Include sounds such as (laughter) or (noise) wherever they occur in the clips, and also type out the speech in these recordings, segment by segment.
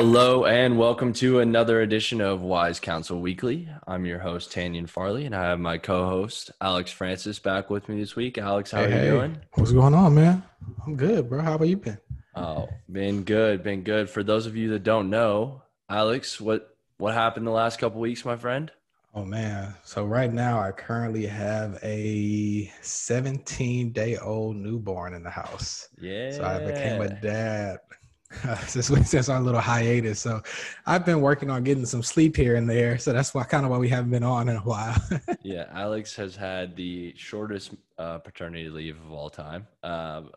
Hello and welcome to another edition of Wise Counsel Weekly. I'm your host Tanyan Farley, and I have my co-host Alex Francis back with me this week. Alex, how Hey, are you hey. doing? What's going on, man? I'm good, bro. How about you been? Oh, been good, been good. For those of you that don't know, Alex, what what happened the last couple weeks, my friend? Oh man. So right now I currently have a 17 day old newborn in the house. Yeah. So I became a dad (laughs) since we since our little hiatus. So I've been working on getting some sleep here and there. So that's why kind of why we haven't been on in a while. (laughs) yeah, Alex has had the shortest uh, paternity leave of all time. Um,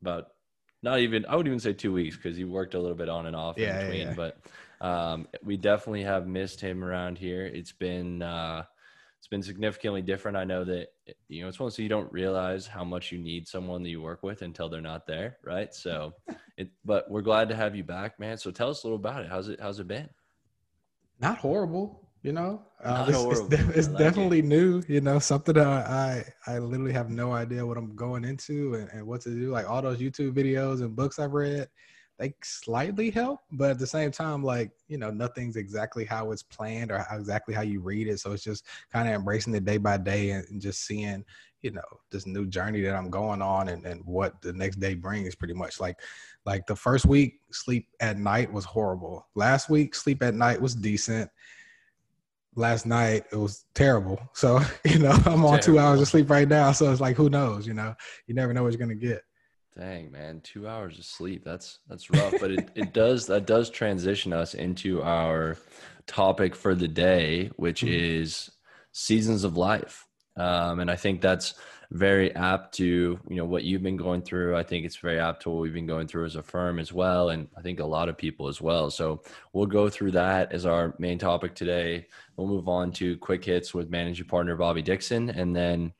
about not even I would even say two weeks because he worked a little bit on and off Yeah, yeah, in between. yeah. But um, we definitely have missed him around here. It's been uh, it's been significantly different. I know that you know it's one so you don't realize how much you need someone that you work with until they're not there, right? So, (laughs) it but we're glad to have you back, man. So tell us a little about it. How's it How's it been? Not horrible, you know. Uh, it's, horrible. It's, it's like definitely new, you know, something that I I literally have no idea what I'm going into and, and what to do. Like all those YouTube videos and books I've read, they slightly help, but at the same time, like you know, nothing's exactly how it's planned or how, exactly how you read it. So it's just kind of embracing it day by day and, and just seeing, you know, this new journey that I'm going on and, and what the next day brings. Pretty much like like the first week, sleep at night was horrible. Last week, sleep at night was decent. Last night it was terrible. So, (laughs) you know, I'm on two hours of sleep right now. So it's like, who knows? You know, you never know what you're gonna get. Dang man, two hours of sleep. That's that's rough. But it, it does that does transition us into our topic for the day, which Mhm. is seasons of life. Um, and I think that's very apt to you know what you've been going through. I think it's very apt to what we've been going through as a firm as well, and I think a lot of people as well. So we'll go through that as our main topic today. We'll move on to quick hits with managing partner Bobby Dixon, and then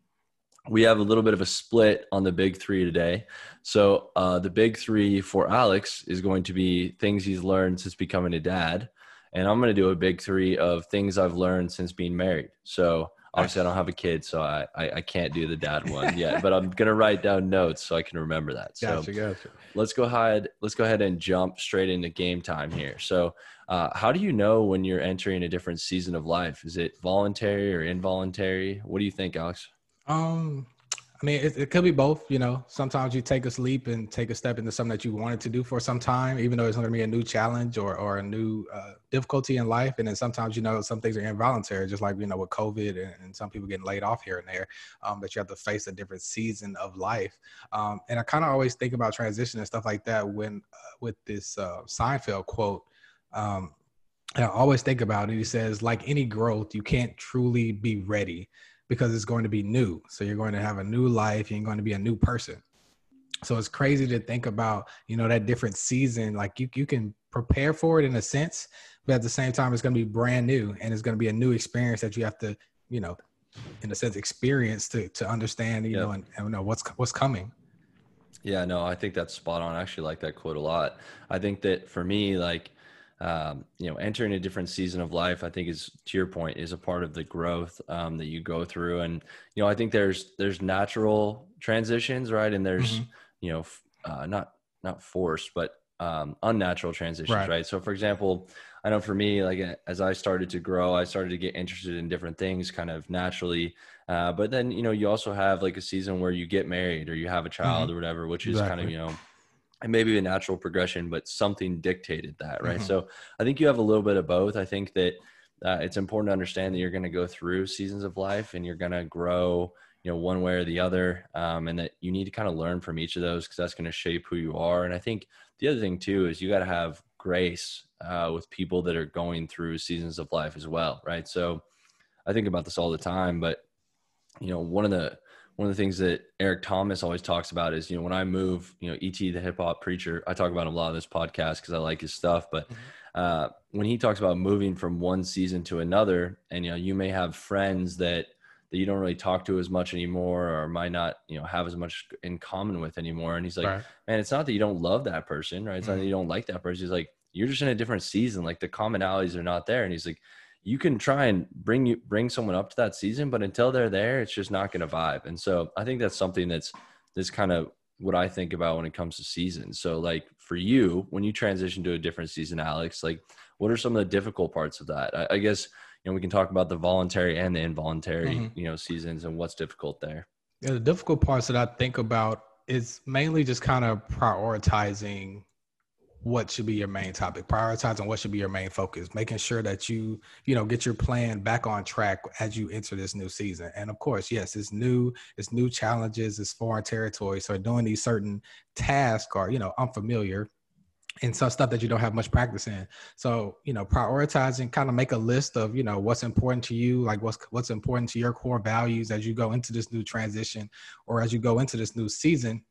we have a little bit of a split on the big three today. So uh, the big three for Alex is going to be things he's learned since becoming a dad, and I'm going to do a big three of things I've learned since being married. So obviously I don't have a kid, so I I, I can't do the dad one yet, but I'm going to write down notes so I can remember that. So Gotcha, gotcha. let's go ahead let's go ahead and jump straight into game time here so uh, how do you know when you're entering a different season of life is it voluntary or involuntary what do you think alex Um, I mean, it, it could be both. You know, sometimes you take a leap and take a step into something that you wanted to do for some time, even though it's going to be a new challenge or or a new uh, difficulty in life. And then sometimes, you know, some things are involuntary, just like you know with COVID and, and some people getting laid off here and there. Um, that you have to face a different season of life. Um, and I kind of always think about transition and stuff like that when uh, with this uh, Seinfeld quote. Um, I always think about it. He says, like any growth, you can't truly be ready because it's going to be new. So you're going to have a new life. You're going to be a new person. So it's crazy to think about, you know, that different season. Like you, you can prepare for it in a sense, but at the same time, it's going to be brand new and it's going to be a new experience that you have to, you know, in a sense, experience to to understand, you know, and, and know what's what's coming. yeah no i think that's spot on i actually like that quote a lot i think that for me like um, you know entering a different season of life i think is to your point is a part of the growth um, that you go through and you know i think there's there's natural transitions right and there's Mhm. you know uh, not not forced but um, unnatural transitions Right. right. so for example i know for me like as i started to grow i started to get interested in different things kind of naturally uh, but then you know you also have like a season where you get married or you have a child or whatever which is kind of you know and maybe a natural progression but something dictated that right? Mhm. so i think you have a little bit of both. I think that uh, it's important to understand that you're going to go through seasons of life and you're going to grow you know one way or the other um, and that you need to kind of learn from each of those because that's going to shape who you are. And i think the other thing too is you got to have grace uh, with people that are going through seasons of life as well right? So i think about this all the time but you know one of the one of the things that eric thomas always talks about is you know when i move you know et the hip hop preacher i talk about him a lot on this podcast because i like his stuff but uh, when he talks about moving from one season to another and you know you may have friends that that you don't really talk to as much anymore or might not you know have as much in common with anymore and he's like right. man it's not that you don't love that person right? It's not that you don't like that person. He's like you're just in a different season. Like the commonalities are not there. And he's like you can try and bring you bring someone up to that season but until they're there it's just not going to vibe and so i think that's something that's that's kind of what i think about when it comes to seasons so like for you when you transition to a different season, Alex, like what are some of the difficult parts of that? I, I guess you know we can talk about the voluntary and the involuntary mm-hmm. you know seasons and what's difficult there. Yeah, the difficult parts that I think about is mainly just kind of prioritizing what should be your main topic. Prioritizing what should be your main focus. Making sure that you you know get your plan back on track as you enter this new season. And of course yes it's new it's new challenges it's foreign territory so doing these certain tasks are you know unfamiliar and some stuff that you don't have much practice in. So, you know, prioritizing, kind of make a list of, you know, what's important to you, like what's what's important to your core values as you go into this new transition or as you go into this new season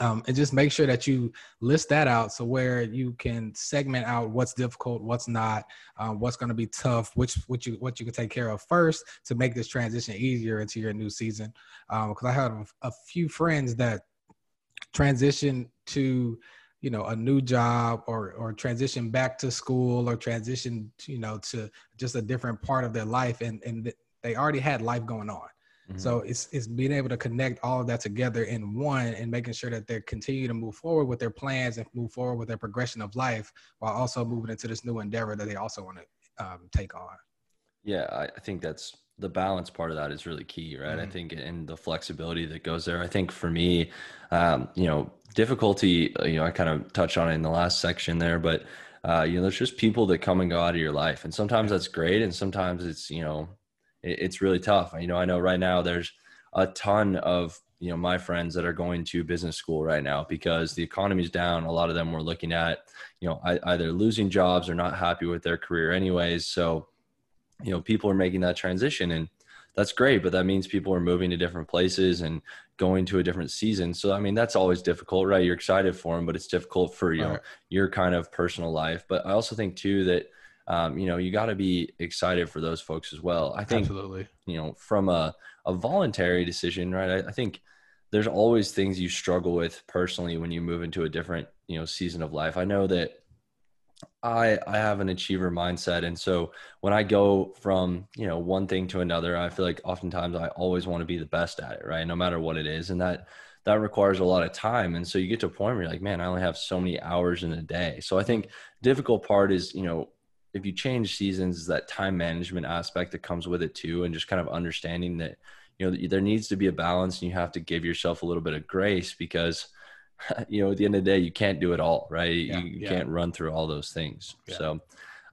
um, and just make sure that you list that out so where you can segment out what's difficult what's not um, what's going to be tough which what you what you can take care of first to make this transition easier into your new season. Because um, i have a, a few friends that transition to you know a new job or or transition back to school or transition you know to just a different part of their life and and they already had life going on Mm-hmm. So it's it's being able to connect all of that together in one and making sure that they continue to move forward with their plans and move forward with their progression of life while also moving into this new endeavor that they also want to um, take on. Yeah, I think that's the balance part of that is really key, right? Mm-hmm. I think and the flexibility that goes there. I think for me, um, you know, difficulty. You know, I kind of touched on it in the last section there, but uh, you know, there's just people that come and go out of your life, and sometimes that's great, and sometimes it's you know it's really tough. You know, I know right now there's a ton of you know my friends that are going to business school right now because the economy's down. A lot of them were looking at you know either losing jobs or not happy with their career anyways. So you know people are making that transition and that's great but that means people are moving to different places and going to a different season. So i mean that's always difficult right? You're excited for them but it's difficult for you know your kind of personal life. But i also think too that um, you know, you got to be excited for those folks as well. I think, Absolutely. you know, from a, a voluntary decision, right? I, I think there's always things you struggle with personally when you move into a different, you know, season of life. I know that I I have an achiever mindset, and so when I go from you know one thing to another, I feel like oftentimes I always want to be the best at it, right? No matter what it is, and that that requires a lot of time. And so you get to a point where you're like, man, I only have so many hours in a day. So I think difficult part is you know if you change seasons, that time management aspect that comes with it too, and just kind of understanding that you know there needs to be a balance, and you have to give yourself a little bit of grace because (laughs) you know at the end of the day you can't do it all, right? Yeah, you, yeah. can't run through all those things. Yeah. So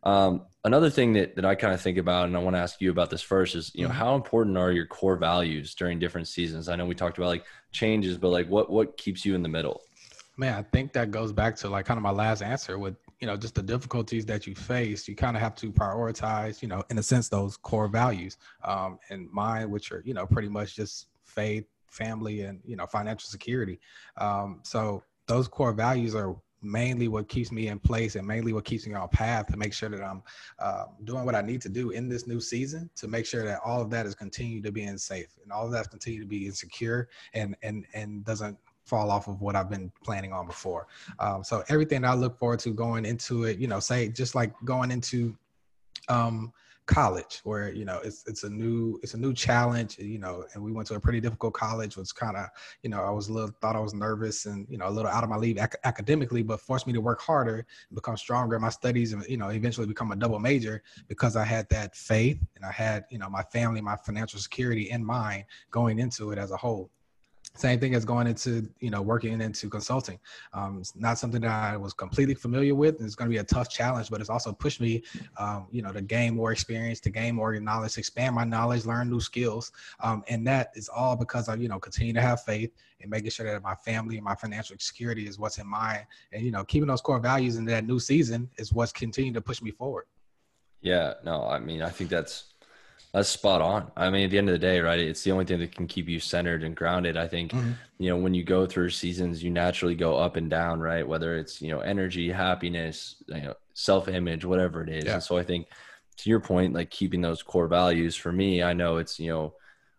um, another thing that, that I kind of think about, and I want to ask you about this first, is you know mm-hmm. how important are your core values during different seasons? I know we talked about like changes, but like what what keeps you in the middle? Man, I think that goes back to like kind of my last answer with you know just the difficulties that you face you kind of have to prioritize you know in a sense those core values um, and mine which are you know pretty much just faith family and you know financial security. Um, so those core values are mainly what keeps me in place and mainly what keeps me on path to make sure that I'm uh, doing what I need to do in this new season to make sure that all of that is continued to being safe and all of that's continued to be insecure and and and doesn't fall off of what I've been planning on before. Um, so everything I look forward to going into it, you know, say just like going into um, college where you know it's it's a new it's a new challenge you know and we went to a pretty difficult college was kind of you know i was a little thought i was nervous and you know a little out of my league ac- academically but forced me to work harder become stronger in my studies and you know eventually become a double major because i had that faith and i had you know my family my financial security in mind going into it as a whole same thing as going into you know working into consulting. Um, it's not something that i was completely familiar with it's going to be a tough challenge but it's also pushed me um, you know to gain more experience to gain more knowledge expand my knowledge learn new skills. Um, and that is all because i you know continue to have faith and making sure that my family and my financial security is what's in mind. And you know keeping those core values in that new season is what's continuing to push me forward. Yeah no i mean i think that's that's spot on. I mean, at the end of the day, right? It's the only thing that can keep you centered and grounded. I think, mm-hmm. you know, when you go through seasons, you naturally go up and down, right? Whether it's, you know, energy, happiness, you know, self image, whatever it is. Yeah. And so I think to your point, like keeping those core values for me, I know it's, you know,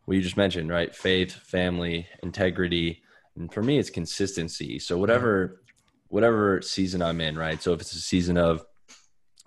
what you just mentioned, right? Faith, family, integrity. And for me, it's consistency. So whatever, whatever season I'm in, right? So if it's a season of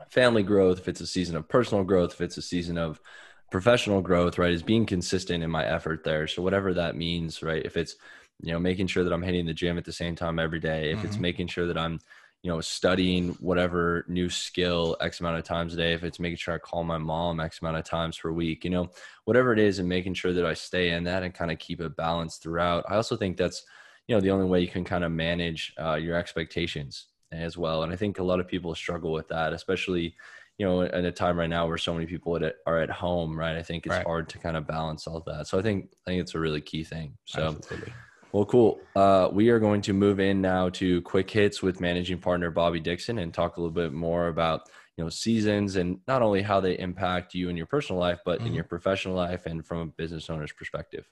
family growth, if it's a season of personal growth, if it's a season of, professional growth, right, is being consistent in my effort there. So whatever that means, right, if it's you know making sure that I'm hitting the gym at the same time every day, if mm-hmm. it's making sure that I'm you know, studying whatever new skill X amount of times a day, if it's making sure I call my mom X amount of times per week, you know, whatever it is, and making sure that I stay in that and kind of keep it balanced throughout. I also think that's, you know, the only way you can kind of manage uh, your expectations as well. And I think a lot of people struggle with that, especially, you know, at a time right now where so many people are at home, right? I think it's right. hard to kind of balance all that. So I think, I think it's a really key thing. So, Absolutely. Well, cool. Uh, we are going to move in now to quick hits with managing partner Bobby Dixon and talk a little bit more about you know seasons and not only how they impact you in your personal life, but mm-hmm. in your professional life and from a business owner's perspective.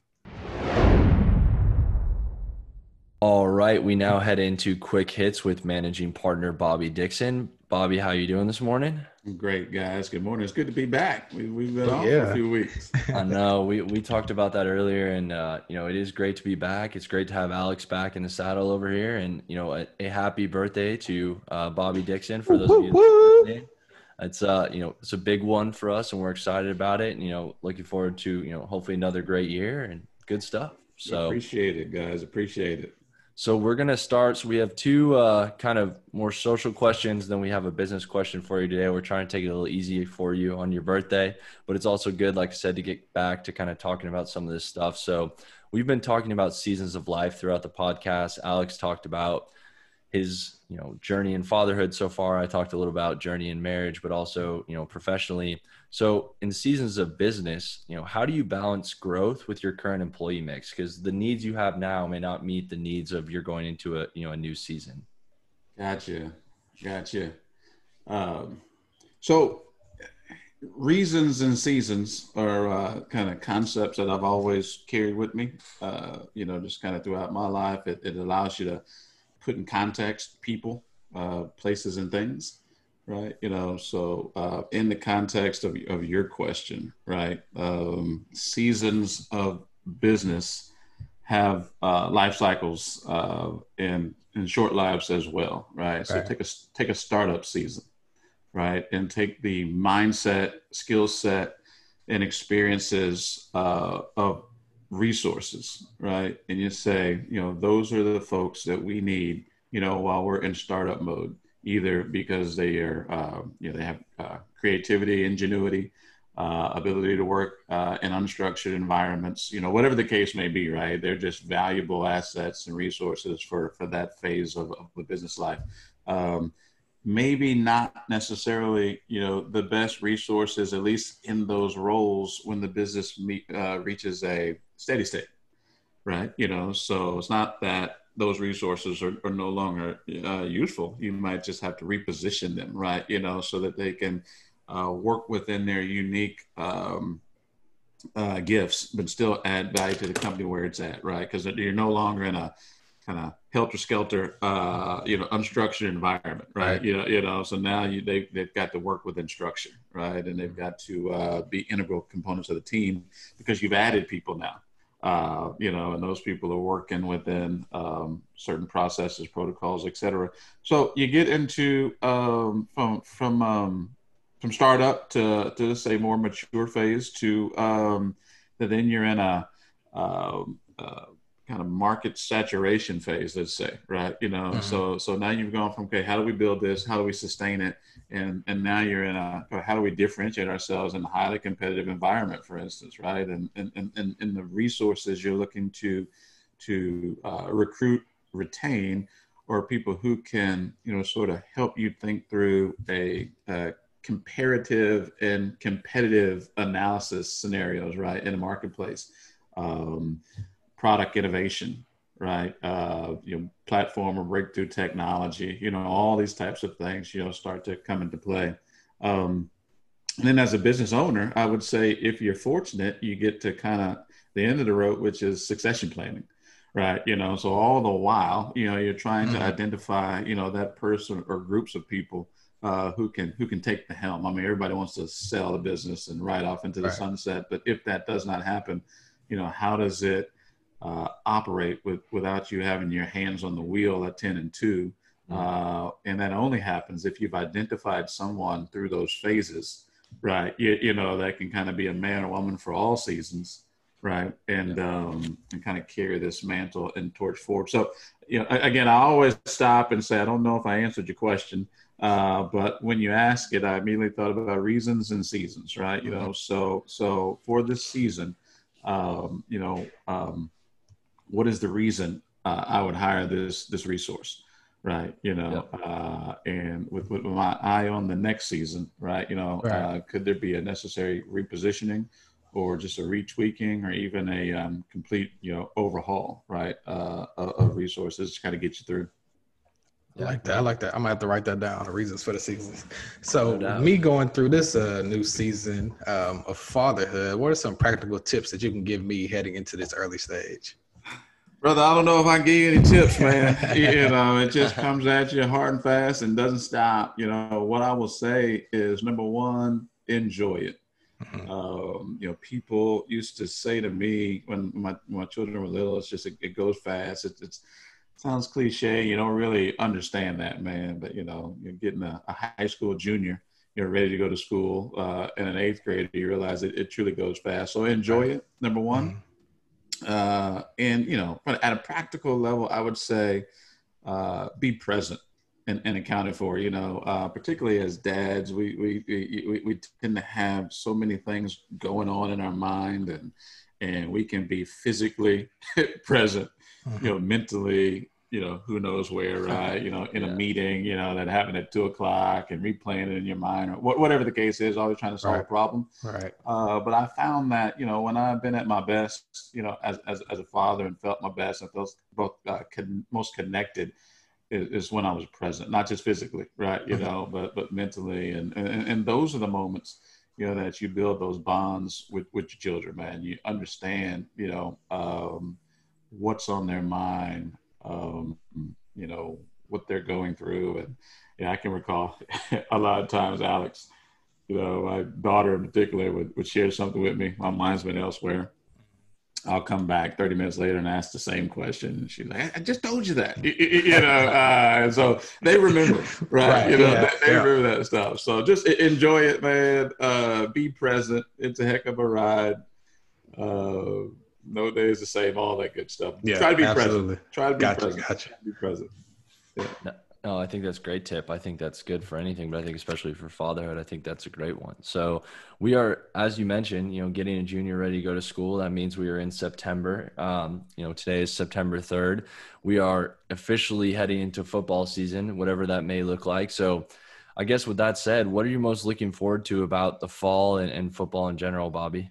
All right, we now head into quick hits with managing partner Bobby Dixon. Bobby, how you doing this morning? Great, guys. Good morning. It's good to be back. We, have been off yeah. for a few weeks. (laughs) I know. We, we talked about that earlier, and uh, you know it is great to be back. It's great to have Alex back in the saddle over here, and you know a, a happy birthday to uh, Bobby Dixon for those of you. It's uh you know it's a big one for us, and we're excited about it. And you know looking forward to you know hopefully another great year and good stuff. So appreciate it, guys. Appreciate it. So we're gonna start. So we have two uh, kind of more social questions. Then we have a business question for you today. We're trying to take it a little easy for you on your birthday, but it's also good, like I said, to get back to kind of talking about some of this stuff. So we've been talking about seasons of life throughout the podcast. Alex talked about his you know journey in fatherhood so far. I talked a little about journey in marriage, but also you know professionally. So, in seasons of business, you know, how do you balance growth with your current employee mix? Because the needs you have now may not meet the needs of you're going into a you know a new season. Gotcha, gotcha. Um, so, reasons and seasons are uh, kind of concepts that I've always carried with me. Uh, you know, just kind of throughout my life, it, it, allows you to put in context people, uh, places, and things right? You know, so uh, in the context of, of your question, right, um, seasons of business have uh, life cycles uh, and, and short lives as well, right? So take a take a startup season, right, and take the mindset, skill set, and experiences uh, of resources, right, and you say, you know, those are the folks that we need, you know, while we're in startup mode either because they are, uh, you know, they have uh, creativity, ingenuity, uh, ability to work uh, in unstructured environments, you know, whatever the case may be, right? They're just valuable assets and resources for, for that phase of, of the business life. Um, maybe not necessarily, you know, the best resources, at least in those roles when the business meet, uh, reaches a steady state, right? You know, so it's not that those resources are, are no longer uh, useful. You might just have to reposition them, right? You know, so that they can uh, work within their unique um, uh, gifts, but still add value to the company where it's at, right? Because you're no longer in a kind of helter skelter, uh, you know, unstructured environment, right? right? You know, you know. So now you they they've got to work with instruction, right? And they've got to uh, be integral components of the team because you've added people now uh, you know, and those people are working within um, certain processes, protocols, et cetera. So you get into um, from from um, from startup to to say more mature phase to um, then you're in a um, uh, kind of market saturation phase, let's say, right? You know, mm-hmm. so so now you've gone from okay, how do we build this? How do we sustain it? And and now you're in a how do we differentiate ourselves in a highly competitive environment, for instance, right? And and and, and the resources you're looking to to uh, recruit, retain, or people who can you know sort of help you think through a, a comparative and competitive analysis scenarios, right, in a marketplace. Um, product innovation, right? Uh, you know, platform or breakthrough technology, you know, all these types of things, you know, start to come into play. Um, and then as a business owner, I would say if you're fortunate, you get to kind of the end of the road, which is succession planning, right? You know, so all the while, you know, you're trying mm-hmm. to identify, you know, that person or groups of people uh, who can who can take the helm. I mean, everybody wants to sell the business and ride off into the right. sunset, but if that does not happen, you know, how does it uh, operate with, without you having your hands on the wheel at 10 and 2. Mm-hmm. Uh, and that only happens if you've identified someone through those phases, right? You, you know, that can kind of be a man or woman for all seasons, right? And um, and kind of carry this mantle and torch forward. So, you know, again, I always stop and say, I don't know if I answered your question, uh, but when you ask it, I immediately thought about reasons and seasons, right? You know, so so for this season, um, you know, um, what is the reason uh, I would hire this this resource? right? You know, yep. uh, and with, with my eye on the next season, right? You know, right. Uh, could there be a necessary repositioning or just a retweaking or even a um, complete, you know, overhaul, right, uh, of resources to kind of get you through? I like that. I like that. I'm gonna have to write that down. The reasons for the seasons. So no me going through this uh, new season um, of fatherhood, what are some practical tips that you can give me heading into this early stage? Brother, I don't know if I can give you any tips, man. (laughs) you know, it just comes at you hard and fast and doesn't stop. You know, what I will say is number one, enjoy it. Mm-hmm. Um, you know, people used to say to me when my, my children were little, it's just, it, it goes fast. It, it's, it sounds cliche. You don't really understand that, man. But, you know, you're getting a, a high school junior, you're ready to go to school uh, in an eighth grade, you realize it, it truly goes fast. So enjoy it, number one. Mm-hmm uh, and you know, but at a practical level, I would say uh, be present and, and accounted for. You know, uh, particularly as dads, we, we we we tend to have so many things going on in our mind, and and we can be physically (laughs) present, you know, mentally you know, who knows where, (laughs) right? You know, in yeah. a meeting, you know, that happened at two o'clock and replaying it in your mind or whatever the case is, always trying to solve right. a problem. Right. Uh, but I found that, you know, when I've been at my best, you know, as, as, as a father and felt my best and felt both uh, con- most connected is, is, when I was present, not just physically, right? You mm-hmm. know, but, but mentally. And, and, and those are the moments, you know, that you build those bonds with, with your children, man. You understand, you know, um, what's on their mind um, you know, what they're going through. And yeah, I can recall (laughs) a lot of times Alex, you know, my daughter in particular would, would share something with me. My mind's been elsewhere. I'll come back 30 minutes later and ask the same question. And she's like, I just told you that, (laughs) you, you know, uh, so they remember, (laughs) right? right you know, yeah, they, they yeah. remember that stuff. So just enjoy it, man. Uh, be present. It's a heck of a ride. Uh, no day is the same, all that good stuff. Yeah, Try to be absolutely. present. Try to be gotcha, present. Gotcha. Be present. Yeah. No, no, I think that's a great tip. I think that's good for anything, but I think especially for fatherhood, I think that's a great one. So we are, as you mentioned, you know, getting a junior ready to go to school. That means we are in September. Um, you know, today is September 3rd. We are officially heading into football season, whatever that may look like. So I guess with that said, what are you most looking forward to about the fall and, and football in general, Bobby?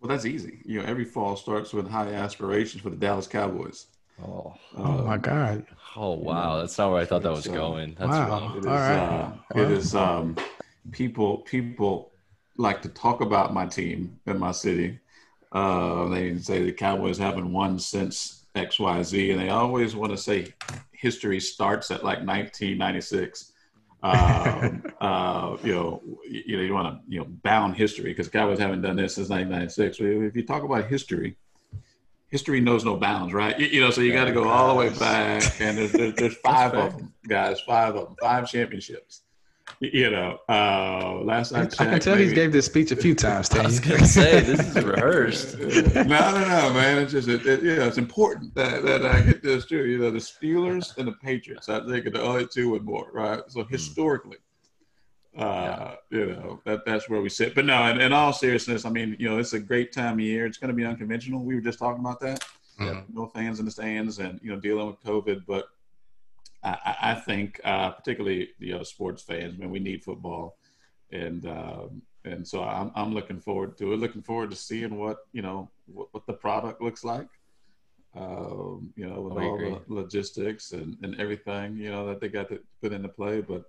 Well, that's easy. You know, every fall starts with high aspirations for the Dallas Cowboys. Oh, oh my God! Oh wow, that's not where I thought that was uh, going. That's wow. It is, All right. Uh, it is. Um, people people like to talk about my team in my city. Uh, they say the Cowboys haven't won since X Y Z, and they always want to say history starts at like 1996 um, (laughs) uh, you know, you know, you want to, you know, bound history because Cowboys haven't done this since 1996. If you talk about history, history knows no bounds, right? You, you know, so you got to go all the way back, and there's there's, there's (laughs) five of them, guys, five of them, five championships you know, uh, last I checked, I can tell maybe, he gave this speech a few times. (laughs) I was going to say this is (laughs) rehearsed. no, no, no, man. It's just, it, it, you know, it's important that, that I get this too. You know, the Steelers and the Patriots. I think the only two and more, right? So hmm. historically, uh, yeah. you know, that that's where we sit. But no, in, in, all seriousness, I mean, you know, it's a great time of year. It's going to be unconventional. We were just talking about that. Mm-hmm. No fans in the stands, and you know, dealing with COVID, but I, I think, uh, particularly you know, sports fans, I man, we need football, and um, and so I'm I'm looking forward to it. Looking forward to seeing what you know what, what the product looks like. Um, you know, with all the logistics and, and everything, you know, that they got to put into play. But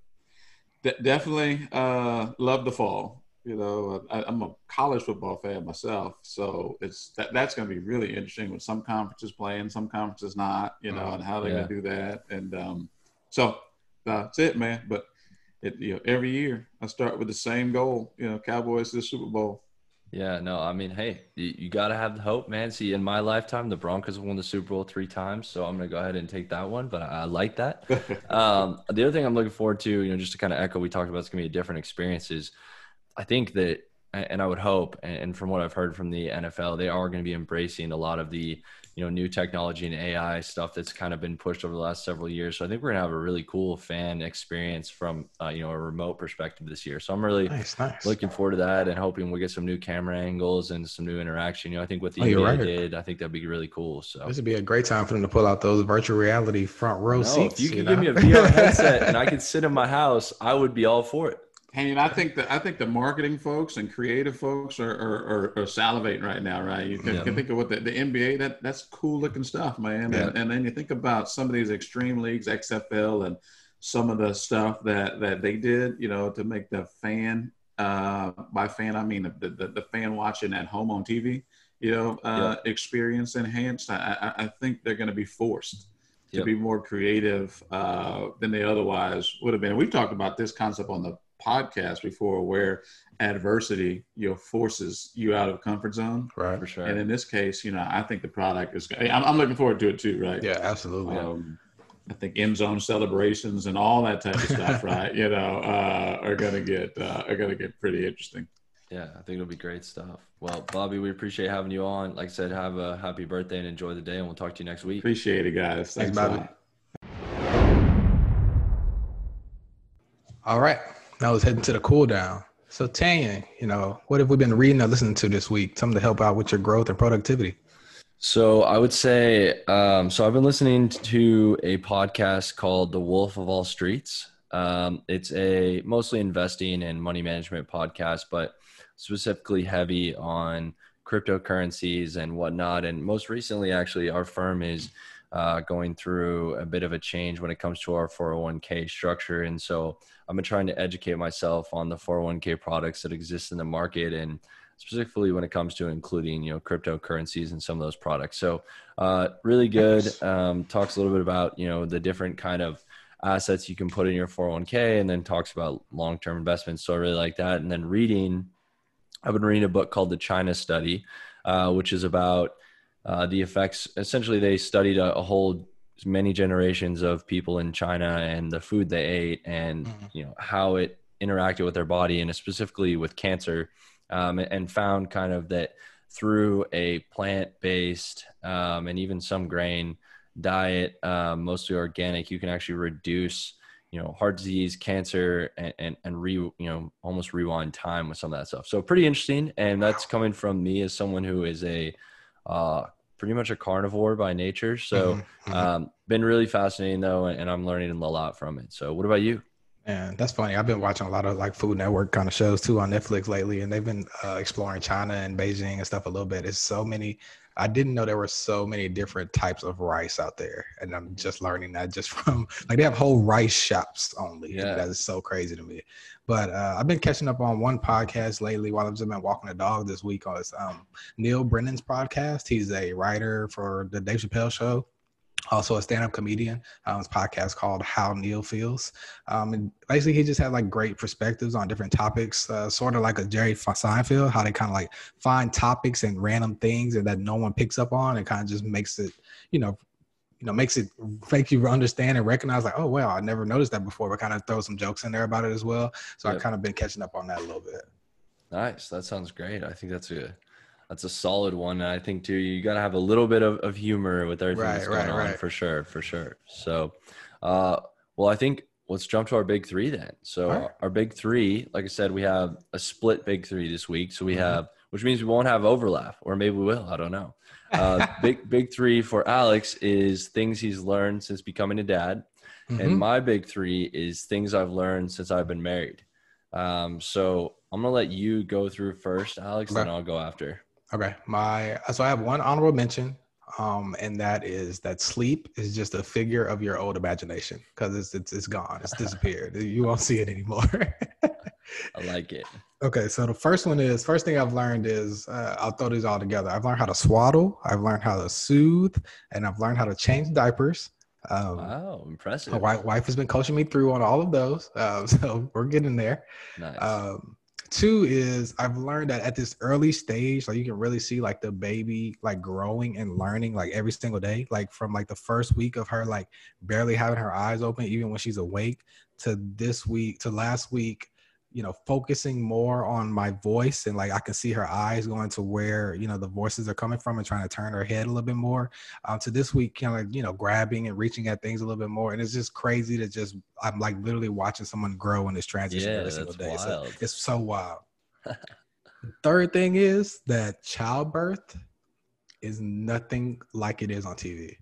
de- definitely uh, love the fall. You know, I, am a college football fan myself, so it's that, that's going to be really interesting with some conferences playing, some conferences not. You know, and how they're yeah. going to do that. And um, so that's it, man. But it, you know, every year I start with the same goal. You know, Cowboys to the Super Bowl. Yeah, no, I mean, hey, you, you got to have the hope, man. See, in my lifetime, the Broncos won the Super Bowl three times, so I'm going to go ahead and take that one, but I, I like that. (laughs) um, the other thing I'm looking forward to, you know, just to kind of echo, we talked about it's going to be a different experiences. I think that and I would hope, and from what I've heard from the NFL, they are going to be embracing a lot of the you know new technology and AI stuff that's kind of been pushed over the last several years. So I think we're gonna have a really cool fan experience from uh, you know a remote perspective this year. So I'm really nice, nice. looking forward to that and hoping we get some new camera angles and some new interaction. You know, I think what the oh, NBA right. did, I think that'd be really cool. So this would be a great time for them to pull out those virtual reality front row no, seats. If you, you know? give me a VR (laughs) headset and I could sit in my house, I would be all for it. Hey, and I think that I think the marketing folks and creative folks are are, are, are salivating right now, right? You can, yeah. can, think of what the, the NBA that that's cool looking stuff, man. Yeah. And, and then you think about some of these extreme leagues, XFL, and some of the stuff that that they did, you know, to make the fan uh, by fan I mean the, the, the fan watching at home on TV, you know, uh, yeah. experience enhanced. I, I, I think they're going to be forced to yep. be more creative uh, than they otherwise would have been. We've talked about this concept on the podcast before where adversity you know forces you out of comfort zone. Right. For sure. And in this case you know i think the product is i'm, I'm looking forward to it too right? Yeah absolutely. Um, i think end zone celebrations and all that type of stuff (laughs) right you know uh, are gonna get uh, are gonna get pretty interesting. Yeah i think it'll be great stuff. Well bobby we appreciate having you on. Like i said have a happy birthday and enjoy the day and we'll talk to you next week. Appreciate it guys. Thanks, thanks bobby. all right now let's head to the cool down. So Tanyan, you know, what have we been reading or listening to this week? Something to help out with your growth and productivity. So I would say, um, so I've been listening to a podcast called The Wolf of All Streets. Um, it's a mostly investing and money management podcast, but specifically heavy on cryptocurrencies and whatnot. And most recently, actually, our firm is uh, going through a bit of a change when it comes to our 401k structure. And so I've been trying to educate myself on the 401k products that exist in the market and specifically when it comes to including, you know, cryptocurrencies and some of those products. So uh, really good. Um, talks a little bit about, you know, the different kind of assets you can put in your 401k and then talks about long-term investments. So I really like that. And then reading, I've been reading a book called The China Study, uh, which is about – uh, the effects. Essentially, they studied a, a, whole many generations of people in China and the food they ate, and mm-hmm. you know how it interacted with their body, and specifically with cancer, um, and found kind of that through a plant-based um, and even some grain diet, um, mostly organic, you can actually reduce you know heart disease cancer and, and and re you know almost rewind time with some of that stuff so pretty interesting and that's coming from me as someone who is a uh, pretty much a carnivore by nature. So, mm-hmm. mm-hmm. um, been really fascinating though, and I'm learning a lot from it. So, what about you? Man, that's funny. I've been watching a lot of like Food Network kind of shows too on Netflix lately, and they've been uh, exploring China and Beijing and stuff a little bit. It's so many. I didn't know there were so many different types of rice out there, and I'm just learning that just (laughs) from like they have whole rice shops only. Yeah, that is so crazy to me. But uh, I've been catching up on one podcast lately while I've just been walking the dog this week. On um, Neal Brennan's podcast. He's a writer for the Dave Chappelle Show also a stand-up comedian. Um, his podcast called How Neal Feels. Um, and basically, he just had like great perspectives on different topics, uh, sort of like a Jerry Seinfeld, how they kind of like find topics and random things and that no one picks up on, and kind of just makes it, you know, you know, makes it make you understand and recognize like, oh wow, I never noticed that before, but kind of throw some jokes in there about it as well. So yep. I kind of been catching up on that a little bit. Nice. That sounds great. I think that's a that's a solid one. I think too, you got to have a little bit of, of humor with everything right, that's going right, on right. for sure, for sure. So, uh, well, I think let's jump to our big three then. So right. our big three, like I said, we have a split big three this week. So we mm-hmm. have, which means we won't have overlap, or maybe we will. I don't know. Uh, (laughs) big big three for Alex is things he's learned since becoming a dad, mm-hmm. and my big three is things I've learned since I've been married. Um, so I'm gonna let you go through first, Alex, okay. then I'll go after. Okay, my so I have one honorable mention, um, and that is that sleep is just a figure of your old imagination because it's, it's it's gone, it's disappeared. (laughs) you won't see it anymore. (laughs) I like it. Okay, so the first one is first thing I've learned is uh, I'll throw these all together. I've learned how to swaddle, I've learned how to soothe, and I've learned how to change diapers. Um, wow, impressive! My wife, wife has been coaching me through on all of those, uh, (laughs) so we're getting there. Nice. Um, two is I've learned that at this early stage, like you can really see like the baby like growing and learning like every single day, like from like the first week of her like barely having her eyes open, even when she's awake, to this week to last week you know, focusing more on my voice and like I can see her eyes going to where, you know, the voices are coming from and trying to turn her head a little bit more. Um, to this week, kind of, you know, grabbing and reaching at things a little bit more. And it's just crazy to just, I'm like literally watching someone grow in this transition Yeah, every single day. So it's so wild. (laughs) Third thing is that childbirth is nothing like it is on TV.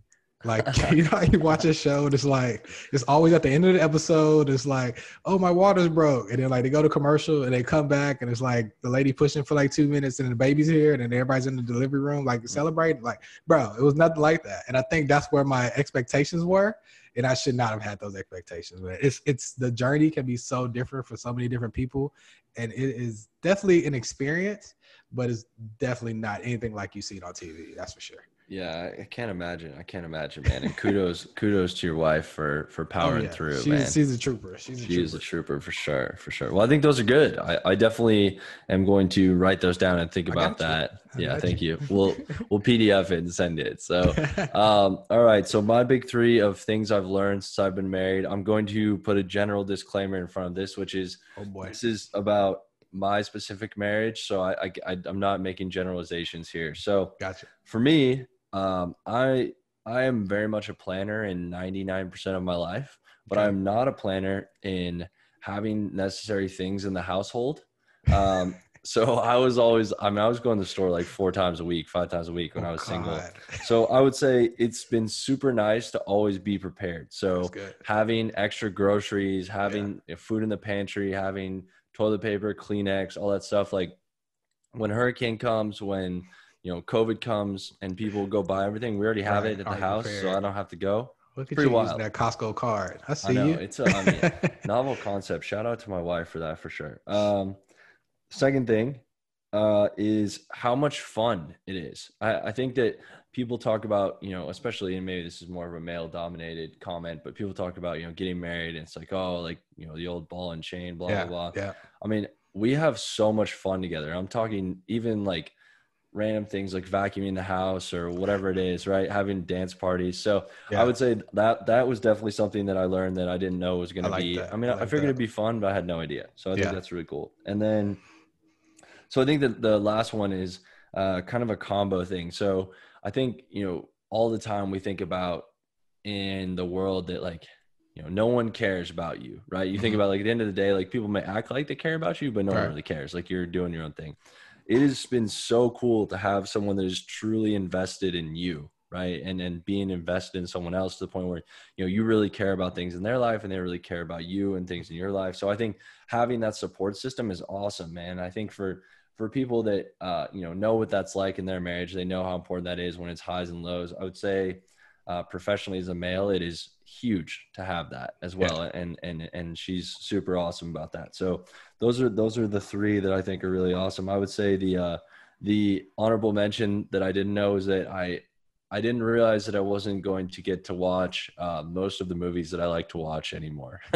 Like (laughs) (laughs) you know, you watch a show and it's like it's always at the end of the episode. It's like, oh, my water's broke, and then like they go to commercial and they come back and it's like the lady pushing for like two minutes and the baby's here and then everybody's in the delivery room like mm. celebrating. Like, bro, it was nothing like that. And I think that's where my expectations were, and I should not have had those expectations. But it's it's the journey can be so different for so many different people, and it is definitely an experience, but it's definitely not anything like you see it on TV. That's for sure. Yeah, I- can't imagine. I can't imagine, man. And kudos, (laughs) kudos to your wife for for powering Oh, yeah. through, she's, man. She's a trooper. She's a trooper. a trooper for sure, for sure. Well, I think those are good. I, I definitely am going to write those down and think about that. Yeah, thank you. you. We'll (laughs) we'll PDF it and send it. So, (laughs) um, all right. So my big three of things I've learned since I've been married. I'm going to put a general disclaimer in front of this, which is oh boy. this is about my specific marriage. So I, I, I I'm not making generalizations here. So Gotcha. for me, um, I I am very much a planner in 99% of my life, but Okay. I'm not a planner in having necessary things in the household. Um, (laughs) so I was always, I mean, I was going to the store like four times a week, five times a week when Oh, I was single. So I would say it's been super nice to always be prepared. So having extra groceries, having food in the pantry, having toilet paper, Kleenex, all that stuff. Like when hurricane comes, when you know COVID comes, and people go buy everything, we already have Right, it at the already house, so. I don't have to go. Look at pretty you wild. using that Costco card. I see I know you. it's a I mean, (laughs) novel concept. Shout out to my wife for that for sure. Um, second thing uh, is how much fun it is. I, I think that people talk about, you know, especially, and maybe this is more of a male dominated comment, but people talk about, you know, getting married and it's like, oh, like, you know, the old ball and chain, blah, yeah, blah, blah. yeah. I mean, we have so much fun together. I'm talking even like random things like vacuuming the house or whatever it is, right? Having dance parties. So Yeah. I would say that that was definitely something that I learned that I didn't know was going to like be. that. I mean, I I, like figured that. it'd be fun, but I had no idea. So I think Yeah. that's really cool. And then, so I think that the last one is uh, kind of a combo thing. So I think you know all the time we think about in the world that like you know no one cares about you, right? You think Mhm. about like at the end of the day, like people may act like they care about you, but no Right. one really cares. Like you're doing your own thing. It has been so cool to have someone that is truly invested in you, right? And and being invested in someone else to the point where you know you really care about things in their life and they really care about you and things in your life. So I think having that support system is awesome, man. I think for for people that uh, you know know what that's like in their marriage, they know how important that is when it's highs and lows. I would say uh, professionally as a male, it is huge to have that as well, and and and she's super awesome about that. So those are those are the three that I think are really awesome. I would say the uh, the honorable mention that I didn't know is that I I didn't realize that I wasn't going to get to watch uh, most of the movies that I like to watch anymore. (laughs)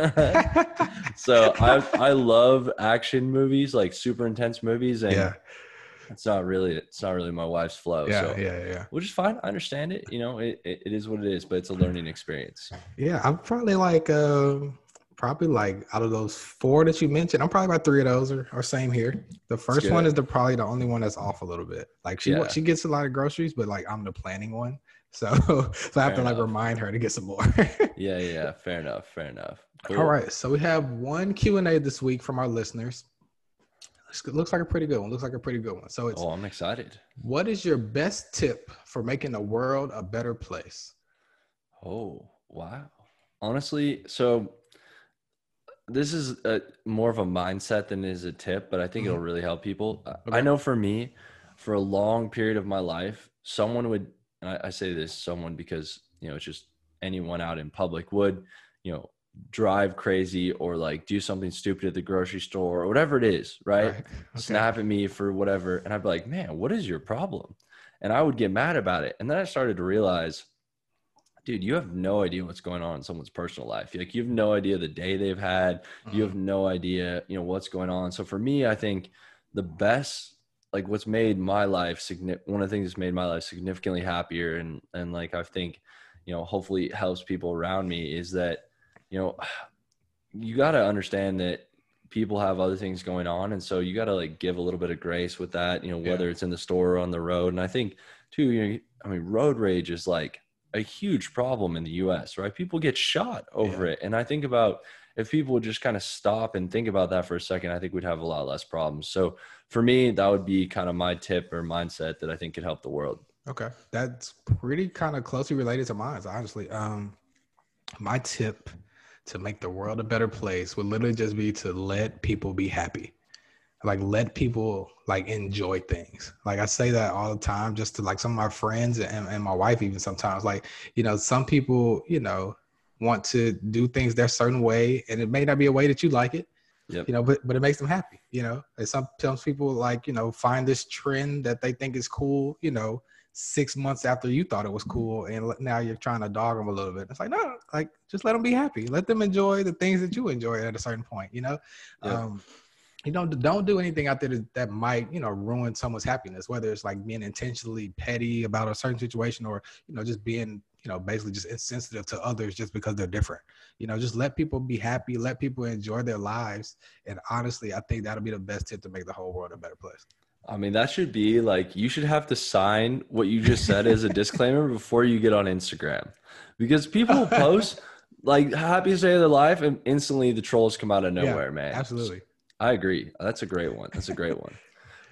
so I I love action movies, like super intense movies, and yeah, it's not really it's not really my wife's flow. yeah, so yeah, yeah. which is fine. I understand it. You know, it, it, it is what it is, but it's a learning experience. Yeah, I'm probably like um probably like out of those four that you mentioned, I'm probably about three of those are, are same here. The first one is the probably the only one that's off a little bit. Like she Yeah. she gets a lot of groceries, but like I'm the planning one. (laughs) So so I have Fair to like remind her to get some more. (laughs) Yeah, yeah. Fair enough. Fair enough. All right, so we have one Q and A this week from our listeners. Looks, looks like a pretty good one. Looks like a pretty good one. So it's Oh, I'm excited. what is your best tip for making the world a better place? Oh, wow. Honestly, so this is a, more of a mindset than it is a tip, but I think it'll mm-hmm. really help people. I- I know for me, for a long period of my life, someone would, and I, I say this someone because, you know, it's just anyone out in public would, you know, drive crazy or like do something stupid at the grocery store or whatever it is, right? Okay. snap at me for whatever. And I'd be like, man, what is your problem? And I would get mad about it. And then I started to realize, dude, you have no idea what's going on in someone's personal life. Like you have no idea the day they've had. You mm-hmm. have no idea, you know, what's going on. So for me, I think the best, like what's made my life significant, one of the things that's made my life significantly happier and, and like, I think, you know, hopefully helps people around me is that, you know, you got to understand that people have other things going on and so you got to like give a little bit of grace with that you know whether yeah. it's in the store or on the road. And i think too you know i mean road rage is like a huge problem in the us right? People get shot over yeah. it. And i think about if people would just kind of stop and think about that for a second i think we'd have a lot less problems. So for me that would be kind of my tip or mindset that i think could help the world. Okay. That's pretty kind of closely related to mine honestly. Um my tip to make the world a better place would literally just be to let people be happy. Like let people like enjoy things. Like i say that all the time just to like some of my friends and, and my wife even sometimes. Like you know some people you know want to do things their certain way and it may not be a way that you like it yep. you know but but it makes them happy you know. And sometimes people like you know find this trend that they think is cool you know six months after you thought it was cool and now you're trying to dog them a little bit. It's like no like just let them be happy. Let them enjoy the things that you enjoy at a certain point you know? Yeah. um you know don't do anything out there that, that might you know ruin someone's happiness whether it's like being intentionally petty about a certain situation or you know just being you know basically just insensitive to others just because they're different. You know just let people be happy let people enjoy their lives and honestly i think that'll be the best tip to make the whole world a better place I mean, that should be like you should have to sign what you just said as a (laughs) disclaimer before you get on Instagram, because people post (laughs) like happiest day of their life, and instantly the trolls come out of nowhere, yeah, man. Absolutely, I agree. That's a great one. That's a great one.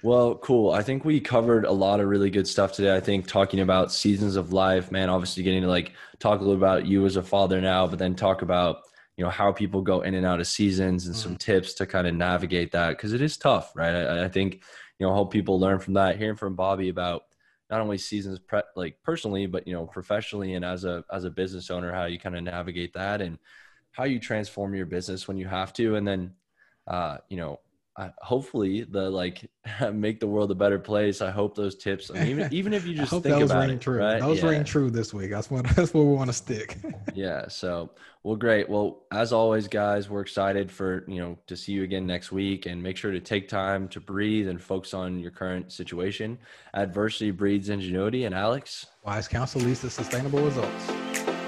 Well, cool. I think we covered a lot of really good stuff today. I think talking about seasons of life, man, obviously getting to like talk a little about you as a father now, but then talk about you know how people go in and out of seasons and mm-hmm. some tips to kind of navigate that because it is tough, right? I, I think you know, hope people learn from that. Hearing from Bobby about not only seasons pre- like personally, but you know, professionally and as a as a business owner, how you kind of navigate that and how you transform your business when you have to, and then uh, you know, hopefully the like (laughs) make the world a better place. I hope those tips, I mean, even even if you (laughs) just think those about it, true. right? Those yeah. ring true this week. That's what (laughs) that's where we want to stick. yeah. So well, great. Well, as always, guys, we're excited for you know to see you again next week, and make sure to take time to breathe and focus on your current situation. Adversity breeds ingenuity. And Alex, wise counsel leads to sustainable results.